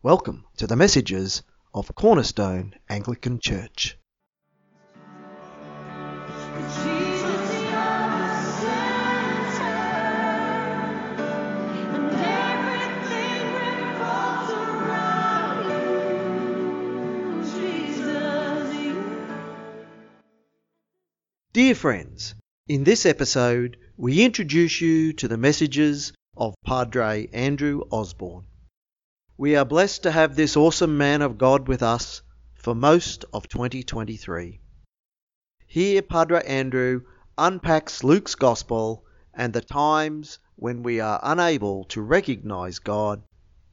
Welcome to the messages of Cornerstone Anglican Church. Dear friends, in this episode we introduce you to the messages of Padre Andrew Osborne. We are blessed to have this awesome man of God with us for most of 2023. Here, Padre Andrew unpacks Luke's Gospel and the times when we are unable to recognize God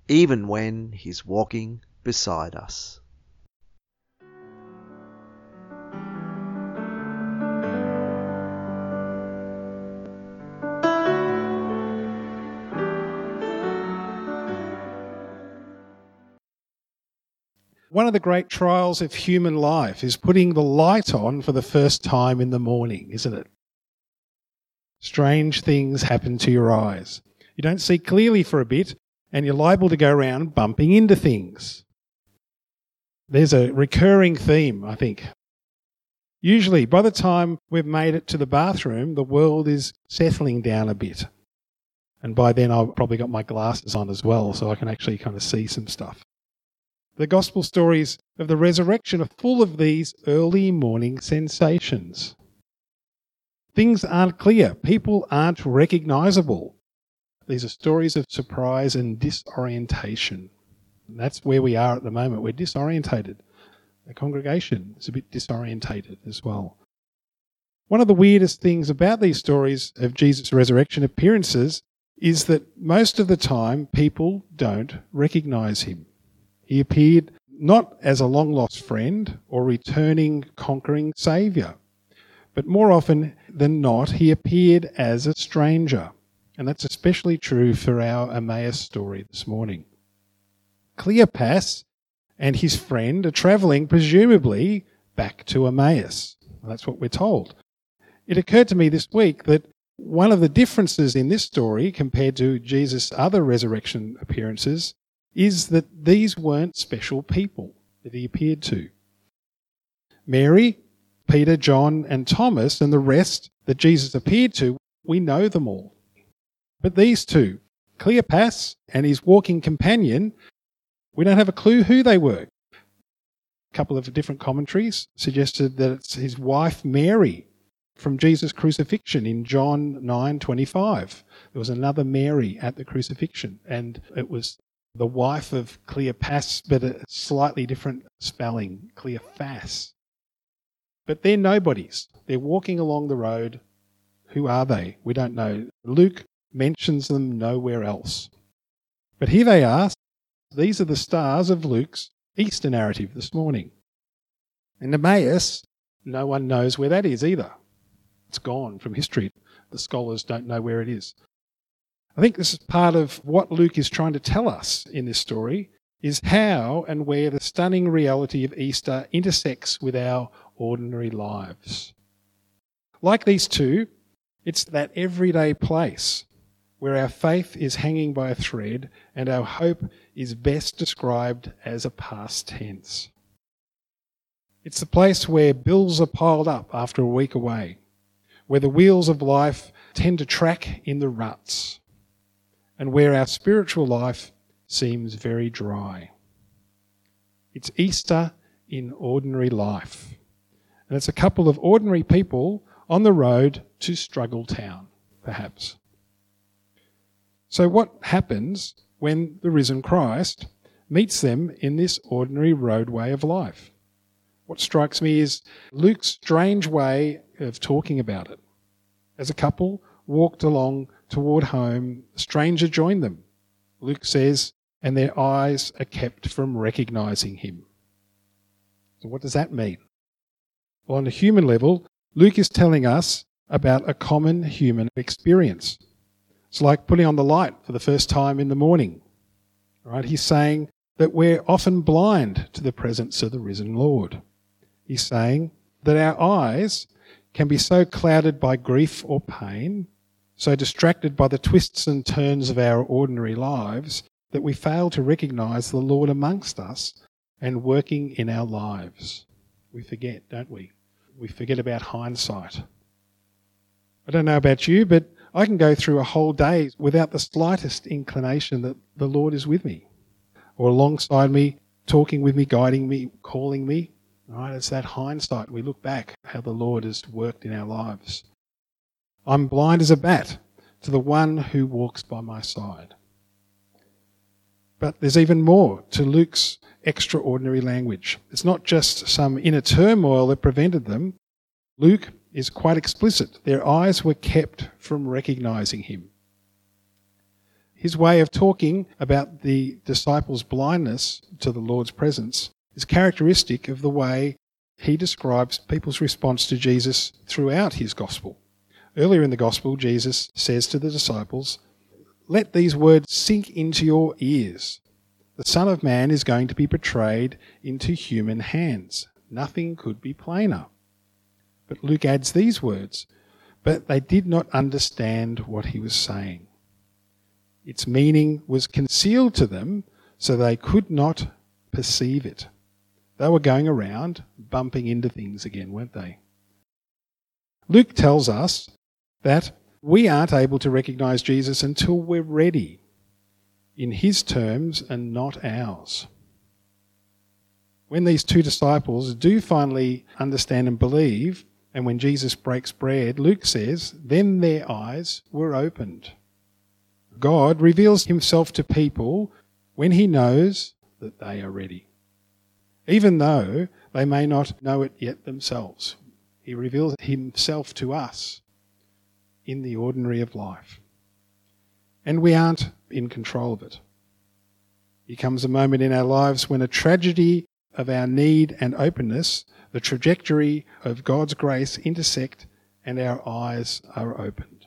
even when He's walking beside us. One of the great trials of human life is putting the light on for the first time in the morning, isn't it? Strange things happen to your eyes. You don't see clearly for a bit, and you're liable to go around bumping into things. There's a recurring theme, I think. Usually, by the time we've made it to the bathroom, the world is settling down a bit. And by then, I've probably got my glasses on as well, so I can actually kind of see some stuff. The gospel stories of the resurrection are full of these early morning sensations. Things aren't clear, people aren't recognizable. These are stories of surprise and disorientation. And that's where we are at the moment. We're disorientated. The congregation is a bit disorientated as well. One of the weirdest things about these stories of Jesus' resurrection appearances is that most of the time people don't recognize him. He appeared not as a long lost friend or returning conquering saviour, but more often than not, he appeared as a stranger. And that's especially true for our Emmaus story this morning. Cleopas and his friend are travelling, presumably, back to Emmaus. That's what we're told. It occurred to me this week that one of the differences in this story compared to Jesus' other resurrection appearances is that these weren't special people that he appeared to. Mary, Peter, John, and Thomas, and the rest that Jesus appeared to, we know them all. But these two, Cleopas and his walking companion, we don't have a clue who they were. A couple of different commentaries suggested that it's his wife Mary from Jesus' crucifixion in John 9:25. There was another Mary at the crucifixion, and it was the wife of Cleopas, but a slightly different spelling, Cleophas. But they're nobodies. They're walking along the road. Who are they? We don't know. Luke mentions them nowhere else. But here they are. These are the stars of Luke's Easter narrative this morning. And Emmaus, no one knows where that is either. It's gone from history. The scholars don't know where it is. I think this is part of what Luke is trying to tell us in this story is how and where the stunning reality of Easter intersects with our ordinary lives. Like these two, it's that everyday place where our faith is hanging by a thread and our hope is best described as a past tense. It's the place where bills are piled up after a week away, where the wheels of life tend to track in the ruts, and where our spiritual life seems very dry. It's Easter in ordinary life. And it's a couple of ordinary people on the road to Struggle Town, perhaps. So, what happens when the risen Christ meets them in this ordinary roadway of life? What strikes me is Luke's strange way of talking about it. As a couple walked along toward home, a stranger joined them. Luke says, and their eyes are kept from recognizing him. So, what does that mean? Well, on a human level, Luke is telling us about a common human experience. It's like putting on the light for the first time in the morning. Right? He's saying that we're often blind to the presence of the risen Lord. He's saying that our eyes can be so clouded by grief or pain, so distracted by the twists and turns of our ordinary lives, that we fail to recognize the Lord amongst us and working in our lives. We forget, don't we? We forget about hindsight. I don't know about you, but I can go through a whole day without the slightest inclination that the Lord is with me or alongside me, talking with me, guiding me, calling me. Right? It's that hindsight. We look back how the Lord has worked in our lives. I'm blind as a bat to the one who walks by my side. But there's even more to Luke's extraordinary language. It's not just some inner turmoil that prevented them. Luke is quite explicit. Their eyes were kept from recognizing him. His way of talking about the disciples' blindness to the Lord's presence is characteristic of the way he describes people's response to Jesus throughout his gospel. Earlier in the gospel, Jesus says to the disciples, Let these words sink into your ears. The Son of Man is going to be betrayed into human hands. Nothing could be plainer. But Luke adds these words, but they did not understand what he was saying. Its meaning was concealed to them, so they could not perceive it. They were going around bumping into things again, weren't they? Luke tells us that we aren't able to recognize Jesus until we're ready, in his terms and not ours. When these two disciples do finally understand and believe, and when Jesus breaks bread, Luke says, then their eyes were opened. God reveals himself to people when he knows that they are ready. Even though they may not know it yet themselves, he reveals himself to us in the ordinary of life. And we aren't in control of it. There comes a moment in our lives when a tragedy of our need and openness, the trajectory of God's grace intersect and our eyes are opened.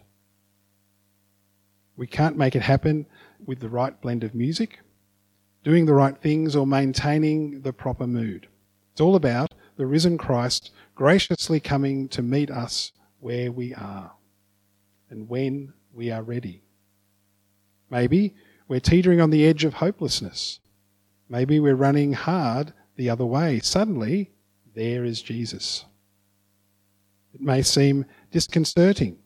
We can't make it happen with the right blend of music, doing the right things, or maintaining the proper mood. It's all about the risen Christ graciously coming to meet us where we are and when we are ready. Maybe we're teetering on the edge of hopelessness. Maybe we're running hard the other way. Suddenly, there is Jesus. It may seem disconcerting,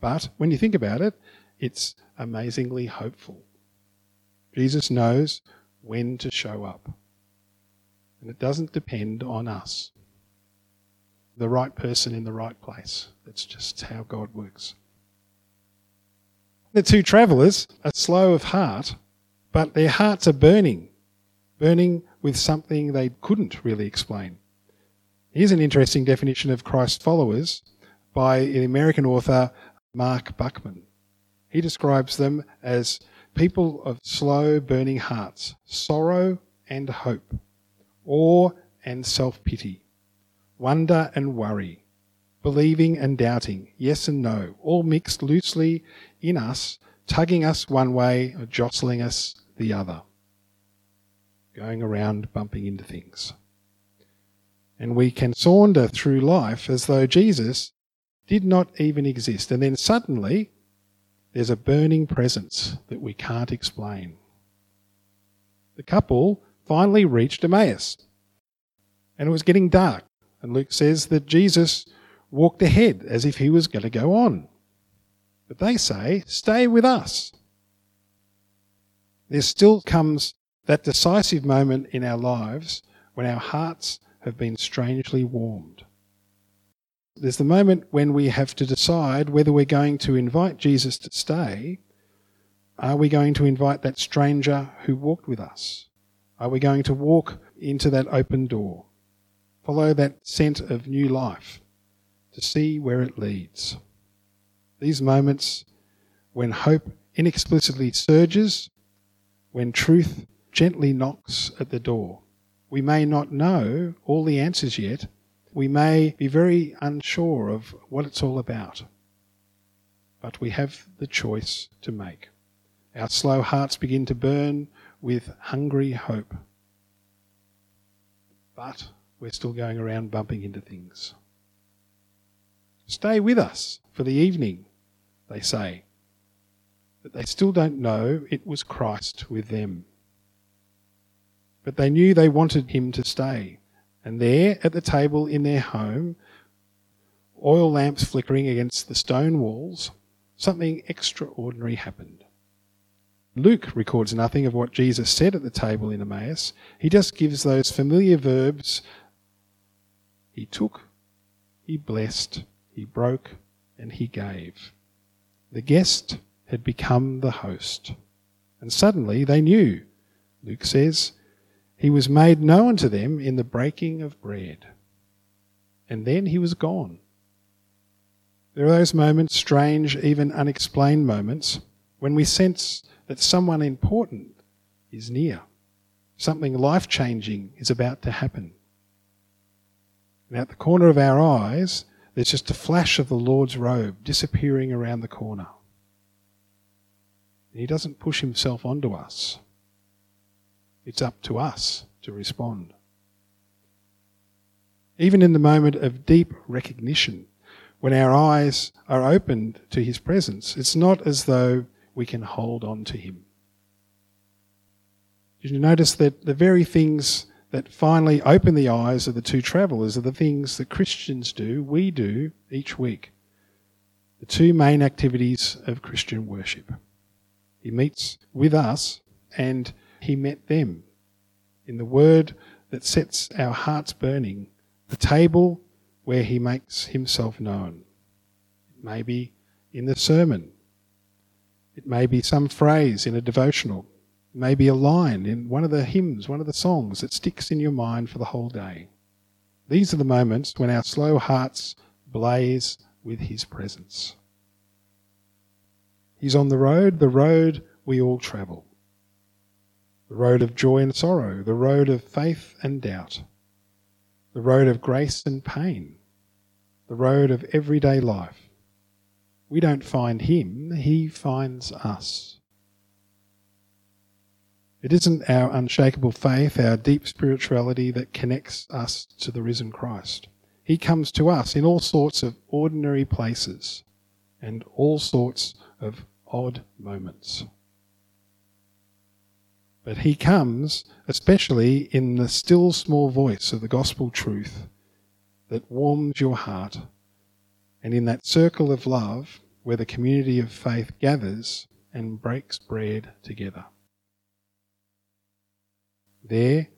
but when you think about it, it's amazingly hopeful. Jesus knows when to show up, and it doesn't depend on us. The right person in the right place. That's just how God works. The two travellers are slow of heart, but their hearts are burning, burning with something they couldn't really explain. Here's an interesting definition of Christ's followers by an American author, Mark Buckman. He describes them as people of slow burning hearts, sorrow and hope, awe and self pity, wonder and worry, believing and doubting, yes and no, all mixed loosely in us, tugging us one way or jostling us the other, going around bumping into things. And we can saunter through life as though Jesus did not even exist. And then suddenly, there's a burning presence that we can't explain. The couple finally reached Emmaus, and it was getting dark. And Luke says that Jesus walked ahead as if he was going to go on. But they say, Stay with us. There still comes that decisive moment in our lives when our hearts have been strangely warmed. There's the moment when we have to decide whether we're going to invite Jesus to stay. Are we going to invite that stranger who walked with us? Are we going to walk into that open door? Follow that scent of new life to see where it leads. These moments when hope inexplicably surges, when truth gently knocks at the door. We may not know all the answers yet. We may be very unsure of what it's all about. But we have the choice to make. Our slow hearts begin to burn with hungry hope. But we're still going around bumping into things. Stay with us for the evening, they say. but they still don't know it was Christ with them. But they knew they wanted him to stay. And there, at the table in their home, oil lamps flickering against the stone walls, something extraordinary happened. Luke records nothing of what Jesus said at the table in Emmaus. He just gives those familiar verbs He took, He blessed, He broke, and He gave. The guest had become the host. And suddenly they knew, Luke says, He was made known to them in the breaking of bread. And then He was gone. There are those moments, strange, even unexplained moments, when we sense that someone important is near. Something life changing is about to happen. And at the corner of our eyes, there's just a flash of the Lord's robe disappearing around the corner. And He doesn't push Himself onto us, it's up to us to respond. Even in the moment of deep recognition, when our eyes are opened to His presence, it's not as though we can hold on to Him. Did you notice that the very things that finally open the eyes of the two travellers are the things that Christians do, we do each week? The two main activities of Christian worship. He meets with us and He met them. In the word that sets our hearts burning, the table where He makes Himself known. It may be in the sermon it may be some phrase in a devotional. It may be a line in one of the hymns, one of the songs that sticks in your mind for the whole day. These are the moments when our slow hearts blaze with His presence. He's on the road, the road we all travel. The road of joy and sorrow, the road of faith and doubt, the road of grace and pain, the road of everyday life. We don't find him, he finds us. It isn't our unshakable faith, our deep spirituality that connects us to the risen Christ. He comes to us in all sorts of ordinary places and all sorts of odd moments. But he comes especially in the still small voice of the gospel truth that warms your heart and in that circle of love where the community of faith gathers and breaks bread together. There,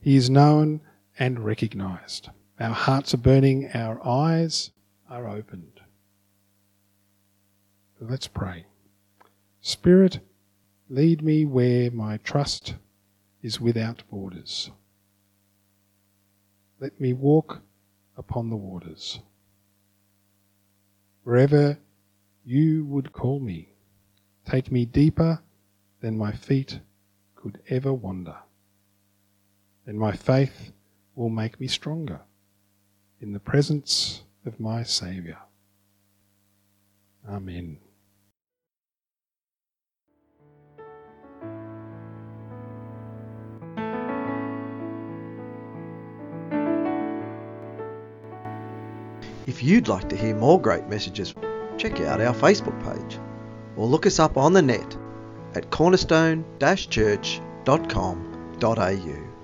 he is known and recognized. Our hearts are burning, our eyes are opened. Let's pray. Spirit, lead me where my trust is without borders. Let me walk upon the waters. Wherever you would call me, take me deeper than my feet could ever wander. Then my faith will make me stronger in the presence of my Saviour. Amen. If you'd like to hear more great messages, check out our Facebook page or look us up on the net at cornerstone-church.com.au.